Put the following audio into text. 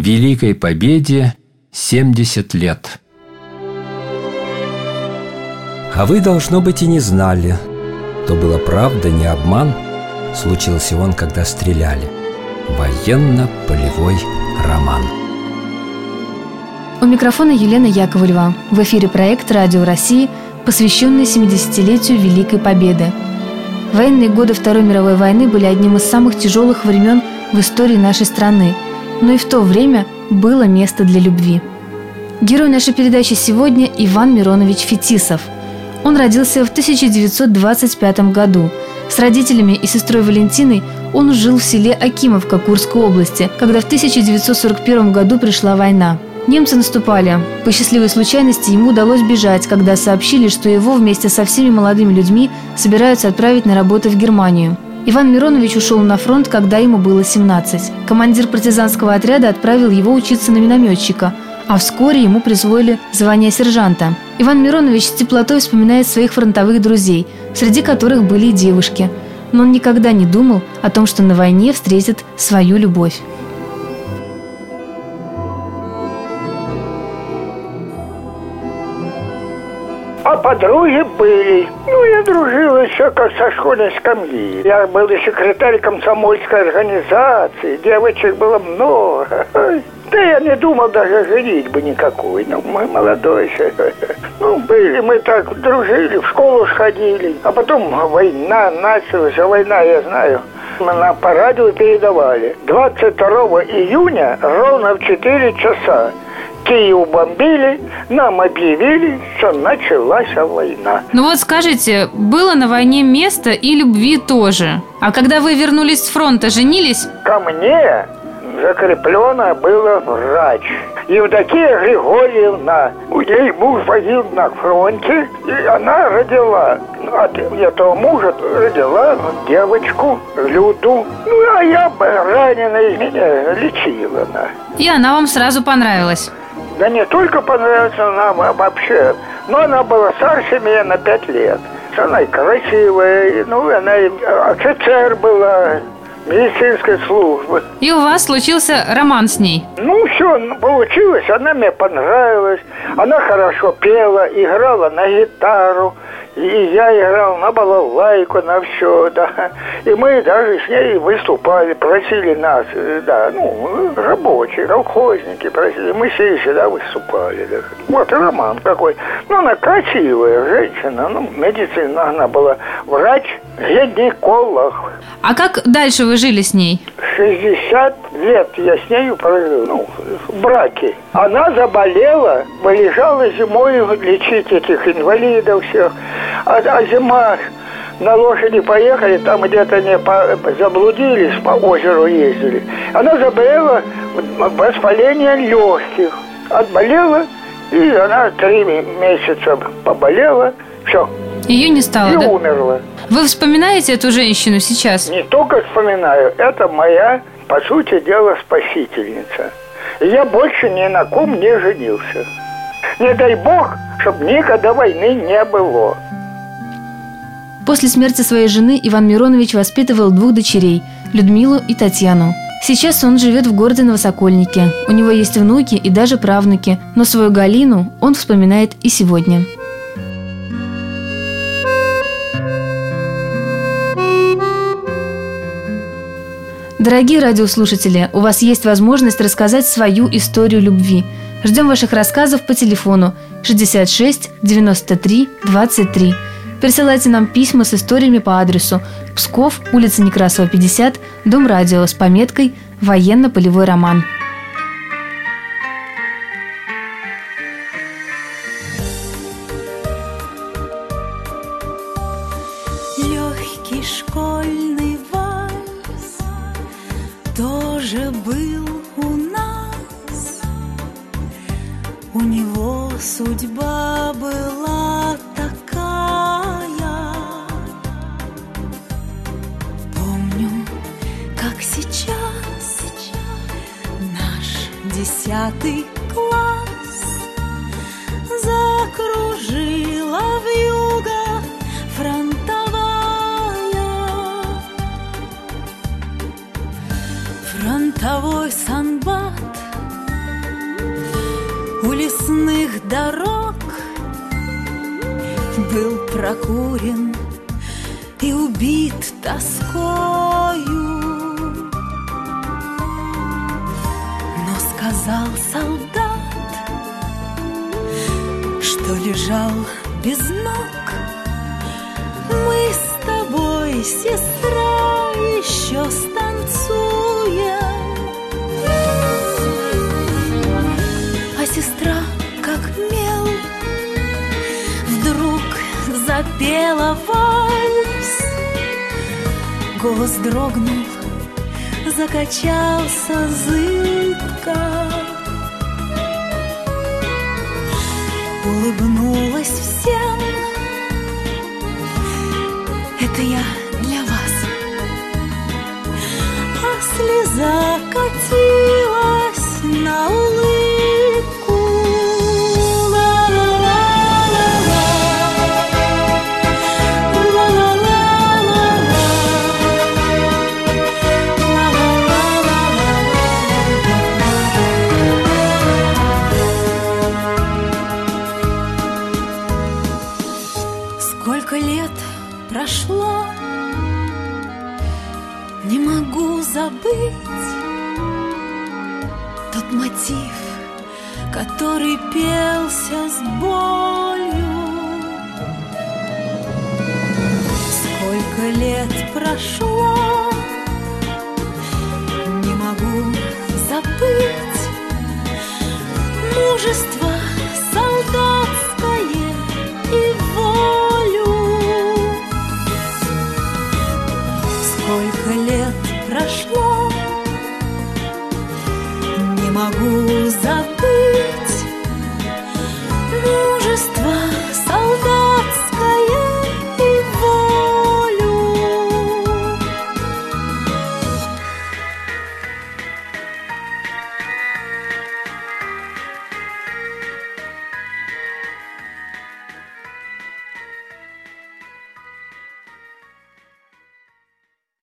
Великой Победе 70 лет. А вы, должно быть, и не знали, то было правда, не обман, случился он, когда стреляли. Военно-полевой роман. У микрофона Елена Яковлева. В эфире проект «Радио России», посвященный 70-летию Великой Победы. Военные годы Второй мировой войны были одним из самых тяжелых времен в истории нашей страны, но и в то время было место для любви. Герой нашей передачи сегодня – Иван Миронович Фетисов. Он родился в 1925 году. С родителями и сестрой Валентиной он жил в селе Акимовка Курской области, когда в 1941 году пришла война – Немцы наступали. По счастливой случайности ему удалось бежать, когда сообщили, что его вместе со всеми молодыми людьми собираются отправить на работу в Германию. Иван Миронович ушел на фронт, когда ему было 17. Командир партизанского отряда отправил его учиться на минометчика, а вскоре ему присвоили звание сержанта. Иван Миронович с теплотой вспоминает своих фронтовых друзей, среди которых были и девушки. Но он никогда не думал о том, что на войне встретит свою любовь. Подруги были. Ну, я дружил еще как со школьной скамьи. Я был и секретарь комсомольской организации. Девочек было много. Да я не думал даже женить бы никакой. Ну, мы молодой еще. Ну, были мы так, дружили, в школу сходили. А потом война началась. Война, я знаю, на по радио передавали. 22 июня ровно в 4 часа Киев бомбили, нам объявили, что началась война. Ну вот скажите, было на войне место и любви тоже. А когда вы вернулись с фронта, женились? Ко мне закреплено было врач. Евдокия Григорьевна. У ней муж воил на фронте, и она родила от этого мужа родила девочку Люду. Ну, а я раненая меня лечила она. И она вам сразу понравилась? Да не только понравилась она вообще, но она была старше меня на пять лет. Она и красивая, ну, она и офицер была, медицинской службы. И у вас случился роман с ней? Ну, все получилось, она мне понравилась. Она хорошо пела, играла на гитару. И я играл на балалайку, на все, да. И мы даже с ней выступали, просили нас, да, ну, рабочие, колхозники просили. Мы все всегда выступали. Да. Вот роман какой. Ну, она красивая женщина, ну, медицина, она была врач, гинеколог. А как дальше вы жили с ней? 60 лет я с нею прожил, ну, в браке. Она заболела, вылежала зимой лечить этих инвалидов всех. А, а зима на лошади поехали, там где-то не по, заблудились, по озеру ездили. Она заболела воспаление легких. Отболела, и она три месяца поболела, все. Ее не стало, и да? умерла. Вы вспоминаете эту женщину сейчас? Не только вспоминаю, это моя, по сути дела, спасительница. И я больше ни на ком не женился. Не дай бог, чтобы никогда войны не было. После смерти своей жены Иван Миронович воспитывал двух дочерей – Людмилу и Татьяну. Сейчас он живет в городе Новосокольнике. У него есть внуки и даже правнуки, но свою Галину он вспоминает и сегодня. Дорогие радиослушатели, у вас есть возможность рассказать свою историю любви. Ждем ваших рассказов по телефону 66 93 23. Присылайте нам письма с историями по адресу Псков, улица Некрасова, 50, Дом радио с пометкой «Военно-полевой роман». Легкий школьный вальс тоже был у нас. У него судьба была десятый класс Закружила в юго фронтовая. Фронтовой санбат у лесных дорог Был прокурен и убит тоскою сказал солдат, что лежал без ног Мы с тобой, сестра, еще станцуем А сестра, как мел, вдруг запела вальс. Голос дрогнул, закачался зыбко. Улыбнулась всем. Это я для вас. А слеза катилась на улыбку. Мотив, который пелся с болью. Сколько лет прошло, прошло, не могу забыть